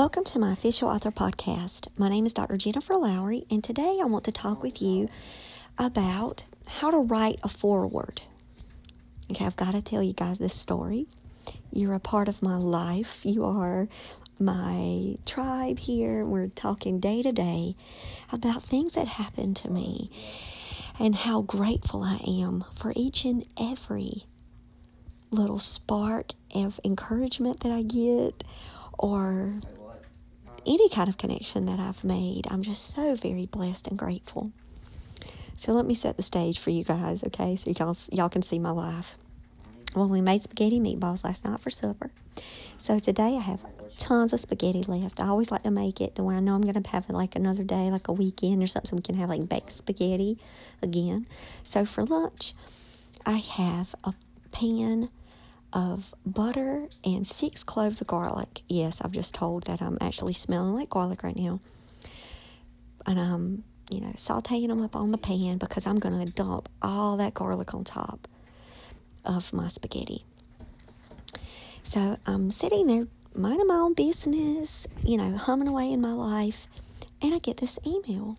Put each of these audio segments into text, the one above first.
Welcome to my official author podcast. My name is Dr. Jennifer Lowry, and today I want to talk with you about how to write a foreword. Okay, I've got to tell you guys this story. You're a part of my life, you are my tribe here. We're talking day to day about things that happened to me and how grateful I am for each and every little spark of encouragement that I get or any kind of connection that I've made. I'm just so very blessed and grateful. So let me set the stage for you guys, okay? So y'all y'all can see my life. Well, we made spaghetti meatballs last night for supper. So today I have tons of spaghetti left. I always like to make it to when I know I'm going to have it like another day, like a weekend or something, so we can have like baked spaghetti again. So for lunch, I have a pan of butter and six cloves of garlic. Yes, I've just told that I'm actually smelling like garlic right now. And I'm, you know, sauteing them up on the pan because I'm going to dump all that garlic on top of my spaghetti. So I'm sitting there minding my own business, you know, humming away in my life, and I get this email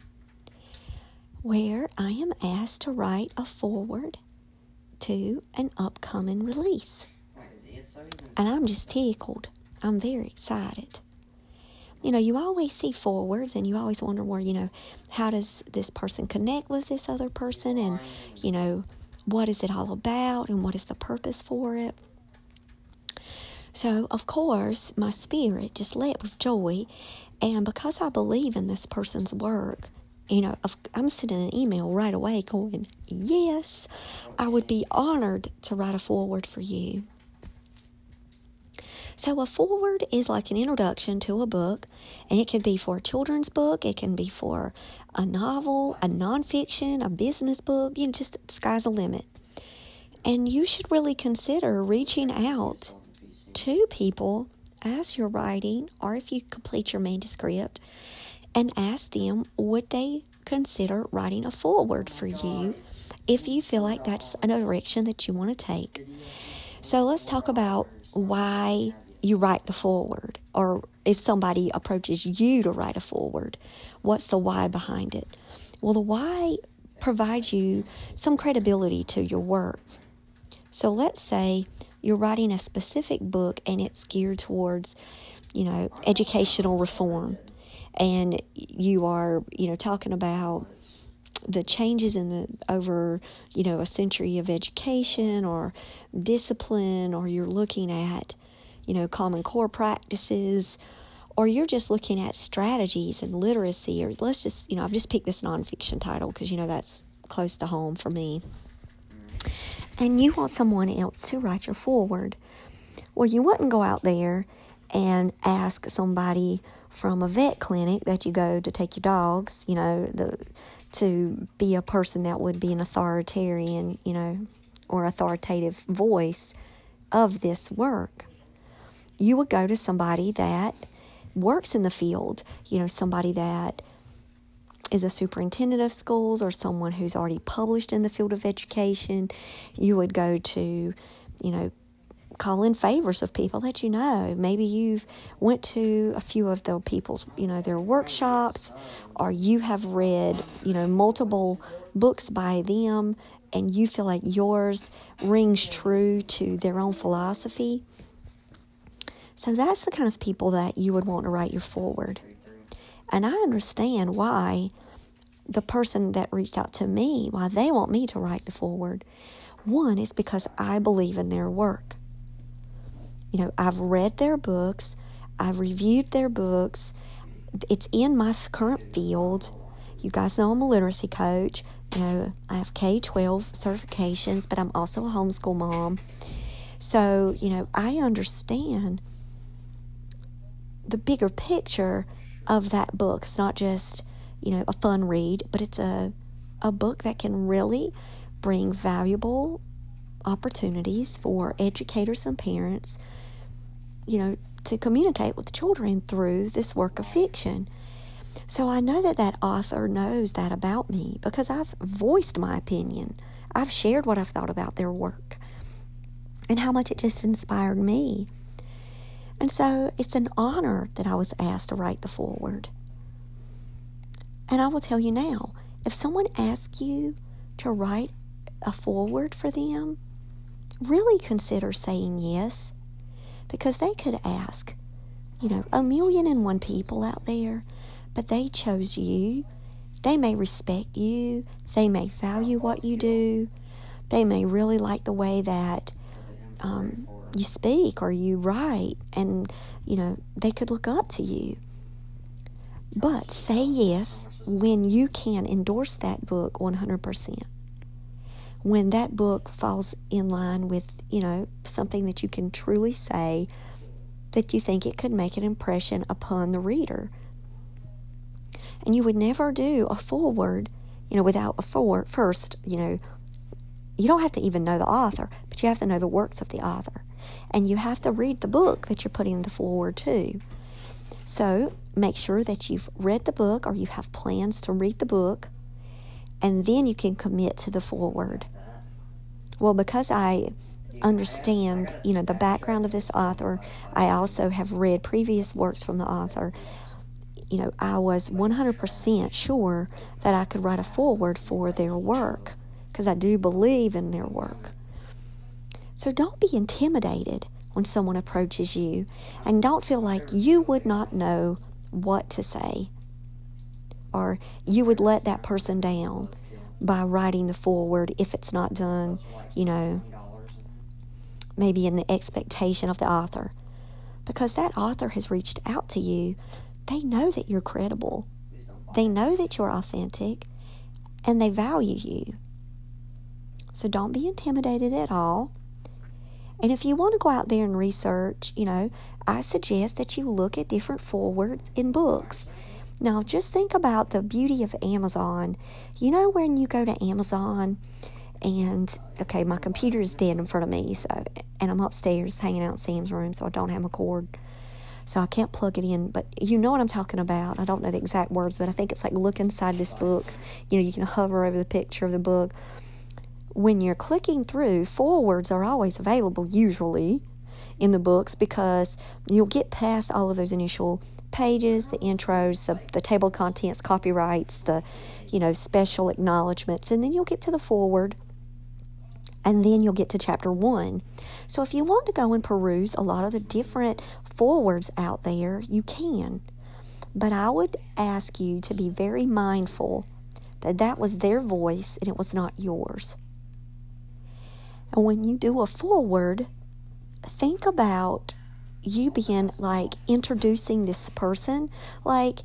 where I am asked to write a foreword to an upcoming release. And I'm just tickled. I'm very excited. You know, you always see forewords and you always wonder where, you know, how does this person connect with this other person and, you know, what is it all about and what is the purpose for it. So, of course, my spirit just leapt with joy. And because I believe in this person's work, you know, I'm sending an email right away going, Yes, I would be honored to write a foreword for you. So, a foreword is like an introduction to a book, and it can be for a children's book, it can be for a novel, a nonfiction, a business book, you know, just the sky's the limit. And you should really consider reaching out to people as you're writing, or if you complete your manuscript, and ask them would they consider writing a foreword for you if you feel like that's a direction that you want to take. So let's talk about why you write the foreword or if somebody approaches you to write a foreword what's the why behind it? Well, the why provides you some credibility to your work. So let's say you're writing a specific book and it's geared towards, you know, educational reform, and you are, you know, talking about the changes in the over you know a century of education or discipline or you're looking at you know, Common Core practices, or you're just looking at strategies and literacy, or let's just, you know, I've just picked this nonfiction title because, you know, that's close to home for me. And you want someone else to write your foreword. Well, you wouldn't go out there and ask somebody from a vet clinic that you go to take your dogs, you know, the to be a person that would be an authoritarian, you know, or authoritative voice of this work you would go to somebody that works in the field, you know, somebody that is a superintendent of schools or someone who's already published in the field of education. You would go to, you know, call in favors of people that you know. Maybe you've went to a few of the people's, you know, their workshops or you have read, you know, multiple books by them and you feel like yours rings true to their own philosophy so that's the kind of people that you would want to write your foreword. And I understand why the person that reached out to me, why they want me to write the foreword. One is because I believe in their work. You know, I've read their books, I've reviewed their books, it's in my current field. You guys know I'm a literacy coach. You know, I have K 12 certifications, but I'm also a homeschool mom. So, you know, I understand the bigger picture of that book. It's not just, you know, a fun read, but it's a, a book that can really bring valuable opportunities for educators and parents, you know, to communicate with children through this work of fiction. So I know that that author knows that about me because I've voiced my opinion. I've shared what I've thought about their work and how much it just inspired me. And so it's an honor that I was asked to write the foreword. And I will tell you now if someone asks you to write a foreword for them, really consider saying yes because they could ask, you know, a million and one people out there, but they chose you. They may respect you, they may value what you do, they may really like the way that um, you speak or you write, and you know, they could look up to you. But say yes when you can endorse that book 100% when that book falls in line with, you know, something that you can truly say that you think it could make an impression upon the reader. And you would never do a foreword, you know, without a foreword. First, you know, you don't have to even know the author, but you have to know the works of the author. And you have to read the book that you're putting the foreword to. So make sure that you've read the book or you have plans to read the book and then you can commit to the foreword. Well, because I understand, you know, the background of this author, I also have read previous works from the author. You know, I was 100% sure that I could write a foreword for their work because I do believe in their work. So don't be intimidated when someone approaches you and don't feel like you would not know what to say or you would let that person down by writing the foreword if it's not done, you know, maybe in the expectation of the author. Because that author has reached out to you, they know that you're credible, they know that you're authentic, and they value you. So don't be intimidated at all. And if you want to go out there and research, you know, I suggest that you look at different forewords in books now, just think about the beauty of Amazon. You know, when you go to Amazon, and okay, my computer is dead in front of me, so and I'm upstairs hanging out in Sam's room, so I don't have a cord, so I can't plug it in. But you know what I'm talking about. I don't know the exact words, but I think it's like look inside this book. You know, you can hover over the picture of the book. When you're clicking through, forewords are always available, usually in the books because you'll get past all of those initial pages, the intros, the, the table of contents, copyrights, the you know special acknowledgments, and then you'll get to the foreword, and then you'll get to chapter one. So if you want to go and peruse a lot of the different forewords out there, you can. But I would ask you to be very mindful that that was their voice and it was not yours. And when you do a foreword, think about you being like introducing this person. Like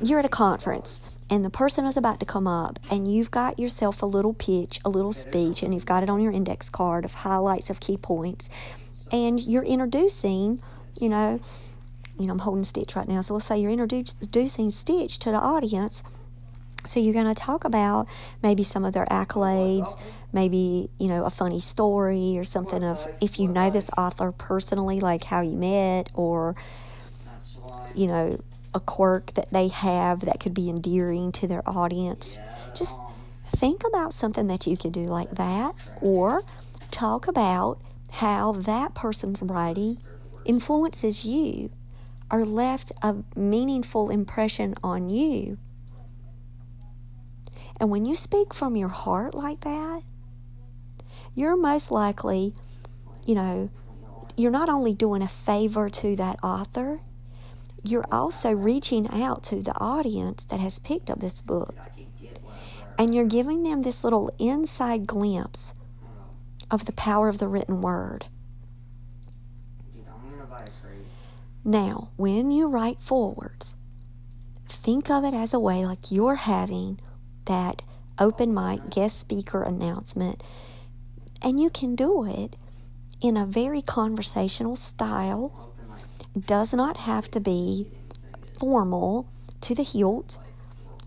you're at a conference and the person is about to come up and you've got yourself a little pitch a little speech and you've got it on your index card of highlights of key points. And you're introducing you know you know i'm holding stitch right now. So let's say you're introducing stitch to the audience. So you're going to talk about maybe some of their accolades, maybe, you know, a funny story or something of if you know this author personally, like how you met or, you know, a quirk that they have that could be endearing to their audience. Just think about something that you could do like that or talk about how that person's writing influences you or left a meaningful impression on you. And when you speak from your heart like that, you're most likely, you know, you're not only doing a favor to that author, you're also reaching out to the audience that has picked up this book. And you're giving them this little inside glimpse of the power of the written word. Now, when you write forewords, think of it as a way like you're having that open mic guest speaker announcement. And you can do it in a very conversational style. It does not have to be formal to the hilt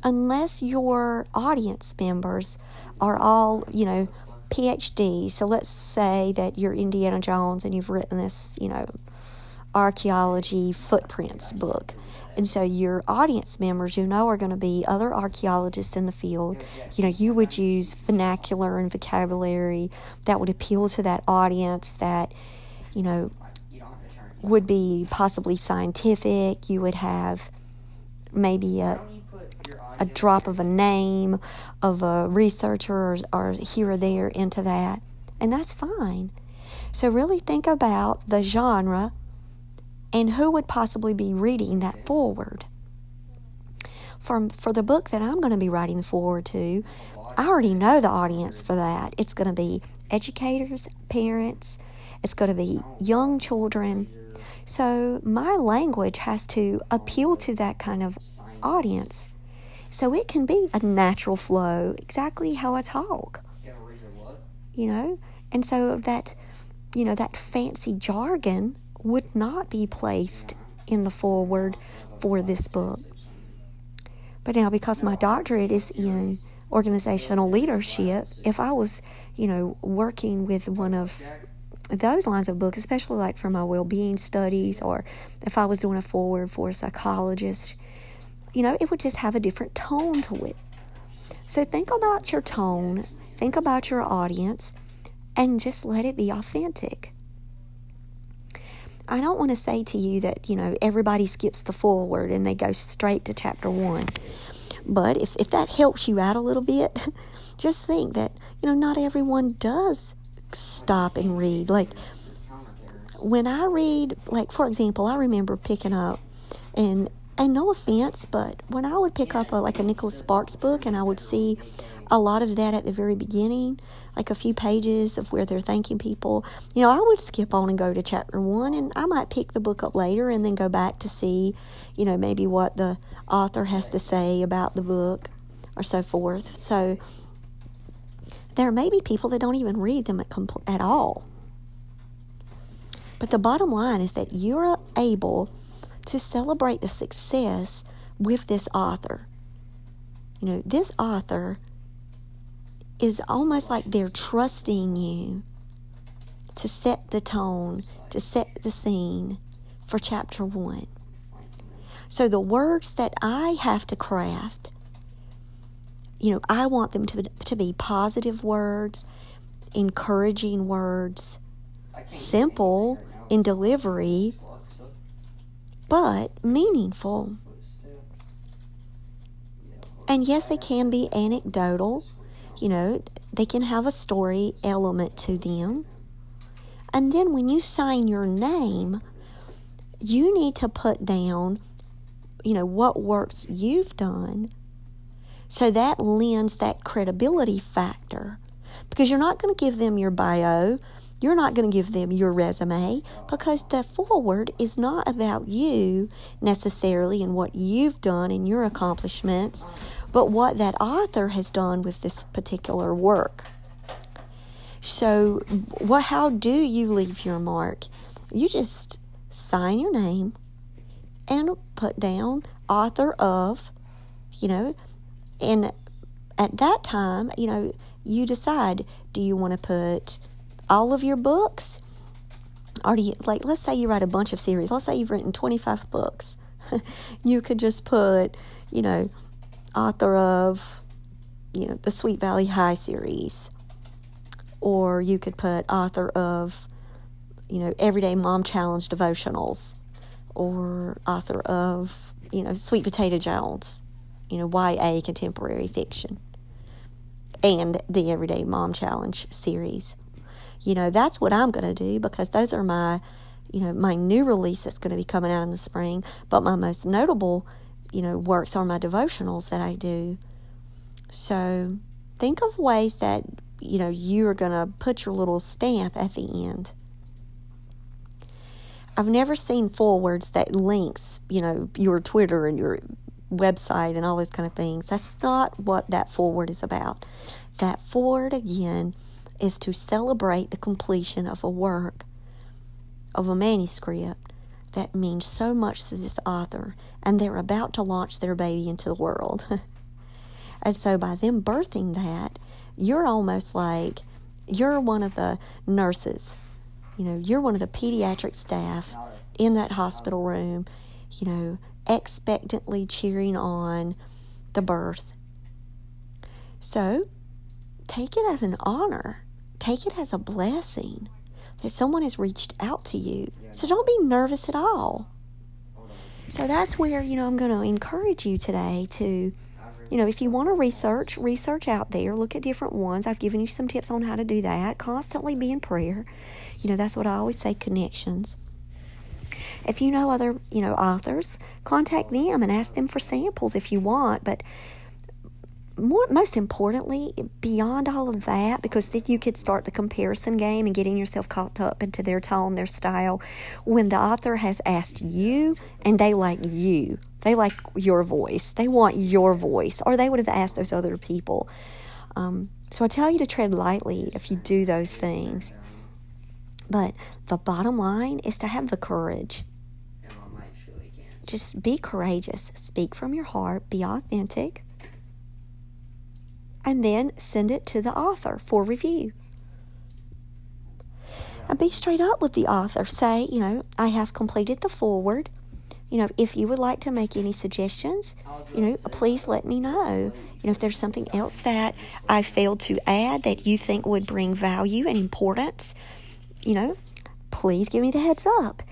unless your audience members are all, you know, PhD. So let's say that you're Indiana Jones and you've written this, you know, archaeology footprints book. And so your audience members, you know, are going to be other archaeologists in the field. You know, you would use vernacular and vocabulary that would appeal to that audience that, you know, would be possibly scientific. You would have maybe a a drop of a name of a researcher or, or here or there into that, and that's fine. So, really think about the genre and who would possibly be reading that foreword. For, for the book that I'm going to be writing the foreword to, I already know the audience for that. It's going to be educators, parents, it's going to be young children. So my language has to appeal to that kind of audience. So it can be a natural flow, exactly how I talk. You know? And so that, you know, that fancy jargon would not be placed in the foreword for this book. But now, because my doctorate is in organizational leadership, if I was, you know, working with one of those lines of books, especially like for my well being studies, or if I was doing a foreword for a psychologist, you know, it would just have a different tone to it. So think about your tone, think about your audience, and just let it be authentic. I don't want to say to you that, you know, everybody skips the foreword and they go straight to chapter one. But if, if that helps you out a little bit, just think that, you know, not everyone does stop and read. Like, when I read, like, for example, I remember picking up, and and no offense, but when I would pick up a, like a Nicholas Sparks book and I would see a lot of that at the very beginning, like a few pages of where they're thanking people, you know, I would skip on and go to chapter one and I might pick the book up later and then go back to see, you know, maybe what the author has to say about the book or so forth. So there may be people that don't even read them at, compl- at all. But the bottom line is that you're able to celebrate the success with this author. You know, this author is almost like they're trusting you to set the tone, to set the scene for chapter one. So the words that I have to craft, you know, I want them to, to be positive words, encouraging words, simple in delivery, but meaningful. And yes, they can be anecdotal. You know, they can have a story element to them. And then when you sign your name, you need to put down, you know, what works you've done. So that lends that credibility factor. Because you're not going to give them your bio, you're not going to give them your resume because the foreword is not about you necessarily and what you've done and your accomplishments, but what that author has done with this particular work. So, what, how do you leave your mark? You just sign your name and put down author of, you know, and at that time, you know, you decide do you want to put all of your books? Or do you, like, let's say you write a bunch of series. Let's say you've written 25 books. you could just put, you know, author of, you know, the Sweet Valley High series. Or you could put author of, you know, Everyday Mom Challenge devotionals. Or author of, you know, Sweet Potato Jones, you know, YA contemporary fiction. And the Everyday Mom Challenge series you know, that's what I'm going to do because those are my, you know, my new release that's going to be coming out in the spring. But my most notable, you know, works on my devotionals that I do. So think of ways that, you know, you are going to put your little stamp at the end. I've never seen forewords that links, you know, your Twitter and your website and all those kind of things. That's not what that foreword is about. That foreword again, is to celebrate the completion of a work, of a manuscript that means so much to this author, and they're about to launch their baby into the world. and so, by them birthing that, you're almost like you're one of the nurses. You know, you're one of the pediatric staff in that hospital room, you know, expectantly cheering on the birth. So, take it as an honor, take it as a blessing that someone has reached out to you. So don't be nervous at all. So that's where, you know, I'm going to encourage you today to, you know, if you want to research, research out there, look at different ones. I've given you some tips on how to do that. Constantly be in prayer. You know, that's what I always say connections. If you know other, you know, authors, contact them and ask them for samples if you want, but more, most importantly, beyond all of that, because then you could start the comparison game and getting yourself caught up into their tone, their style. When the author has asked you and they like you, they like your voice, they want your voice, or they would have asked those other people. Um, so I tell you to tread lightly if you do those things. But the bottom line is to have the courage. Just be courageous. Speak from your heart. Be authentic and then send it to the author for review. And be straight up with the author. Say, you know, I have completed the foreword. You know, if you would like to make any suggestions, you know, please let me know. You know, if there's something else that I failed to add that you think would bring value and importance, you know, please give me the heads up.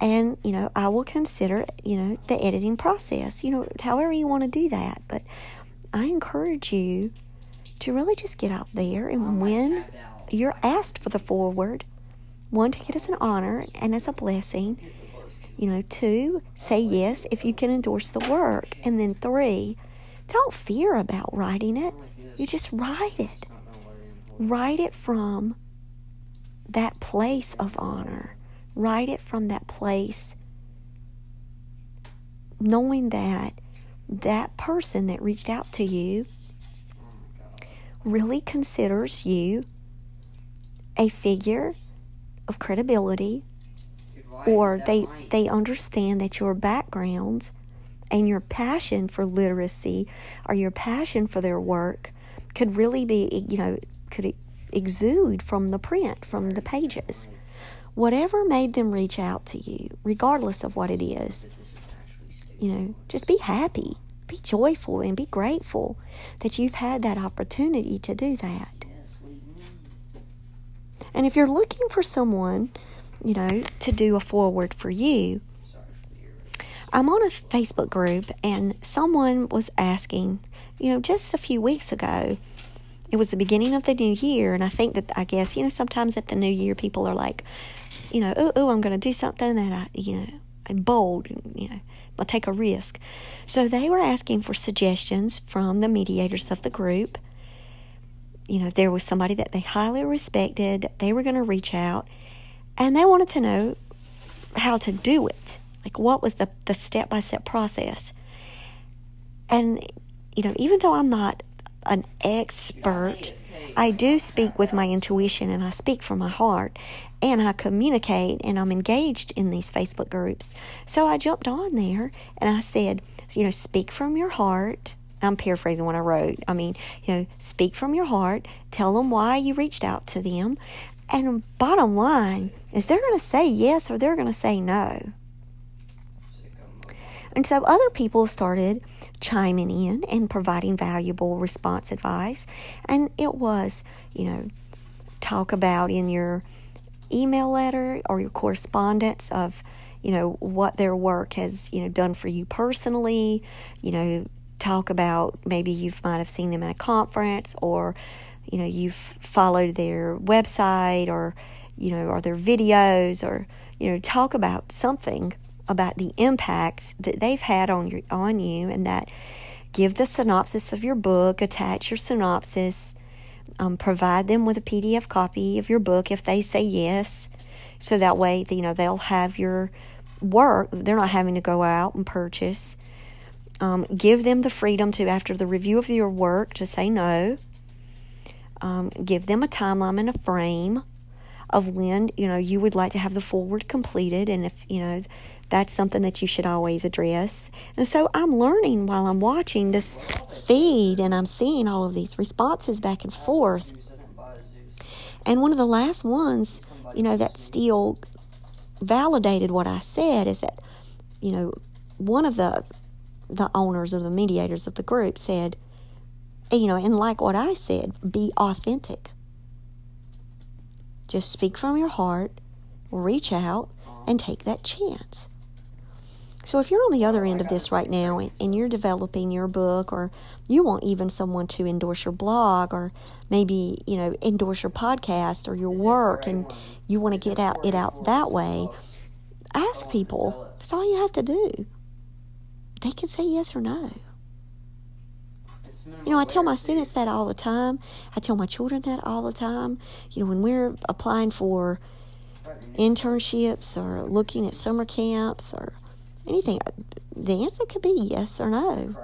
And, you know, I will consider, you know, the editing process, you know, however you want to do that. But I encourage you to really just get out there and when you're asked for the foreword, one, take it as an honor and as a blessing. You know, two, say yes if you can endorse the work. And then three, don't fear about writing it. You just write it. Write it from that place of honor. Write it from that place knowing that that person that reached out to you really considers you a figure of credibility or they they understand that your backgrounds and your passion for literacy or your passion for their work could really be you know could exude from the print from the pages. Whatever made them reach out to you regardless of what it is you know just be happy be joyful and be grateful that you've had that opportunity to do that. And if you're looking for someone, you know, to do a foreword for you, I'm on a Facebook group and someone was asking, you know, just a few weeks ago, it was the beginning of the new year, and I think that I guess, you know, sometimes at the new year people are like, you know, oh, I'm going to do something that I, you know, I'm bold, you know, Take a risk. So they were asking for suggestions from the mediators of the group. You know, there was somebody that they highly respected. They were going to reach out and they wanted to know how to do it. Like, what was the, the step-by-step process? And, you know, even though I'm not an expert, I do speak with my intuition and I speak from my heart and I communicate and I'm engaged in these Facebook groups. So I jumped on there and I said, you know, speak from your heart. I'm paraphrasing what I wrote. I mean, you know, speak from your heart, tell them why you reached out to them. And bottom line is they're going to say yes or they're going to say no. And so other people started chiming in and providing valuable response advice. And it was, you know, talk about in your email letter or your correspondence of you know what their work has you know done for you personally you know talk about maybe you might have seen them at a conference or you know you've followed their website or you know or their videos or you know talk about something about the impact that they've had on your on you and that give the synopsis of your book attach your synopsis um, provide them with a PDF copy of your book if they say yes. So that way, you know, they'll have your work. They're not having to go out and purchase. Um, give them the freedom to, after the review of your work, to say no. Um, give them a timeline and a frame of when you know you would like to have the foreword completed, and if you know that's something that you should always address. And so I'm learning while I'm watching this feed, and I'm seeing all of these responses back and forth. And one of the last ones, you know, that still validated what I said is that, you know, one of the the owners or the mediators of the group said, you know, and like what I said, be authentic. Just speak from your heart, reach out, and take that chance. So if you're on the other end of this right now and you're developing your book or you want even someone to endorse your blog or maybe, you know, endorse your podcast or your work and you want to get out it out that way, ask people. That's all you have to do. They can say yes or no. You know, I tell my students that all the time. I tell my children that all the time. You know, when we're applying for internships or looking at summer camps or anything, uh, the answer could be yes or no.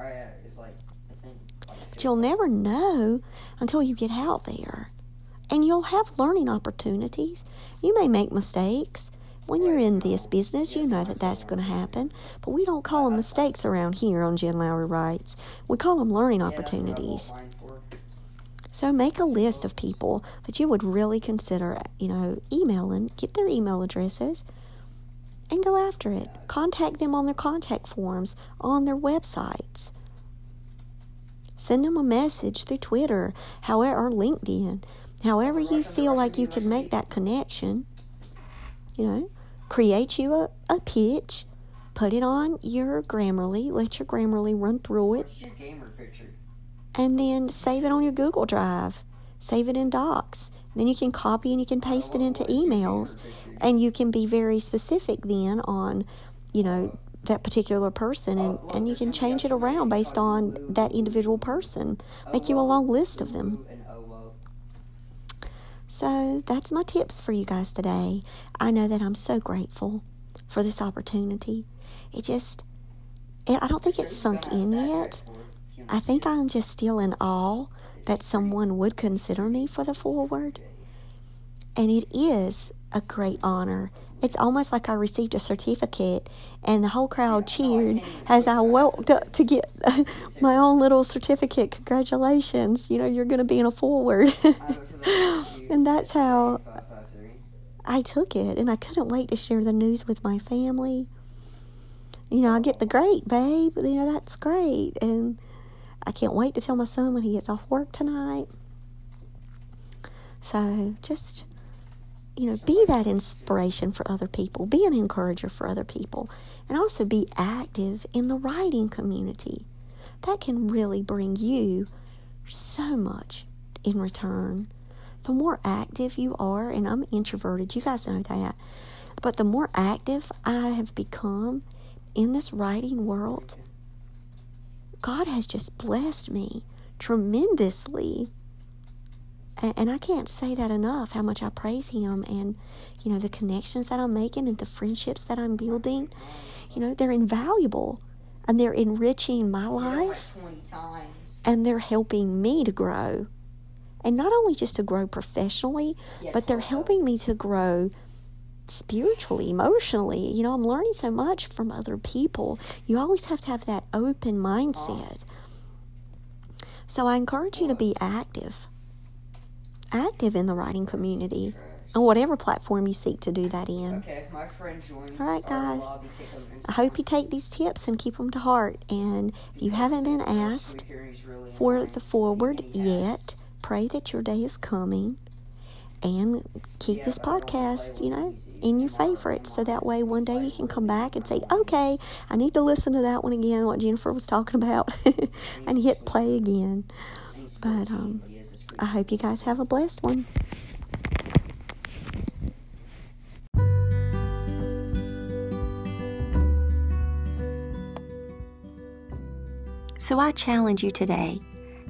But you'll never know until you get out there. And you'll have learning opportunities. You may make mistakes. When you're in this business, you know that that's going to happen. But we don't call them mistakes around here on Jen Lowry Writes. We call them learning opportunities. So make a list of people that you would really consider, you know, emailing, get their email addresses, and go after it. Contact them on their contact forms on their websites. Send them a message through Twitter, however, or LinkedIn, however you feel like you can make that connection. You know, create you a, a pitch, put it on your Grammarly, let your Grammarly run through it, and then save it on your Google Drive, save it in Docs. Then you can copy and you can paste it into emails, and you can be very specific then on, you know, that particular person, and, and you can change it around based on that individual person. Make you a long list of them. So that's my tips for you guys today. I know that I'm so grateful for this opportunity. It just, I don't think it's sunk in yet. I think I'm just still in awe that someone would consider me for the foreword. And it is a great honor. It's almost like I received a certificate, and the whole crowd cheered as I walked up to get my own little certificate. Congratulations! You know, you're going to be in a foreword. and that's how I took it, and I couldn't wait to share the news with my family. You know, I get the great, babe. You know, that's great. And I can't wait to tell my son when he gets off work tonight. So just you know, be that inspiration for other people, be an encourager for other people, and also be active in the writing community. That can really bring you so much in return. The more active you are, and I'm introverted, you guys know that, but the more active I have become in this writing world, God has just blessed me tremendously. And I can't say that enough how much I praise him and you know the connections that I'm making and the friendships that I'm building. You know they're invaluable and they're enriching my life and they're helping me to grow. And not only just to grow professionally but they're helping me to grow spiritually emotionally. You know I'm learning so much from other people. You always have to have that open mindset. So I encourage you to be active. Active in the writing community on whatever platform you seek to do that in. Okay, if my friend joins, All right, guys. I hope you take these tips and keep them to heart. And if you haven't been asked for the foreword yet, pray that your day is coming and keep this podcast, you know, in your favorites so that way one day you can come back and say, okay, I need to listen to that one again, what Jennifer was talking about, and hit play again. But, um, I hope you guys have a blessed one. So I challenge you today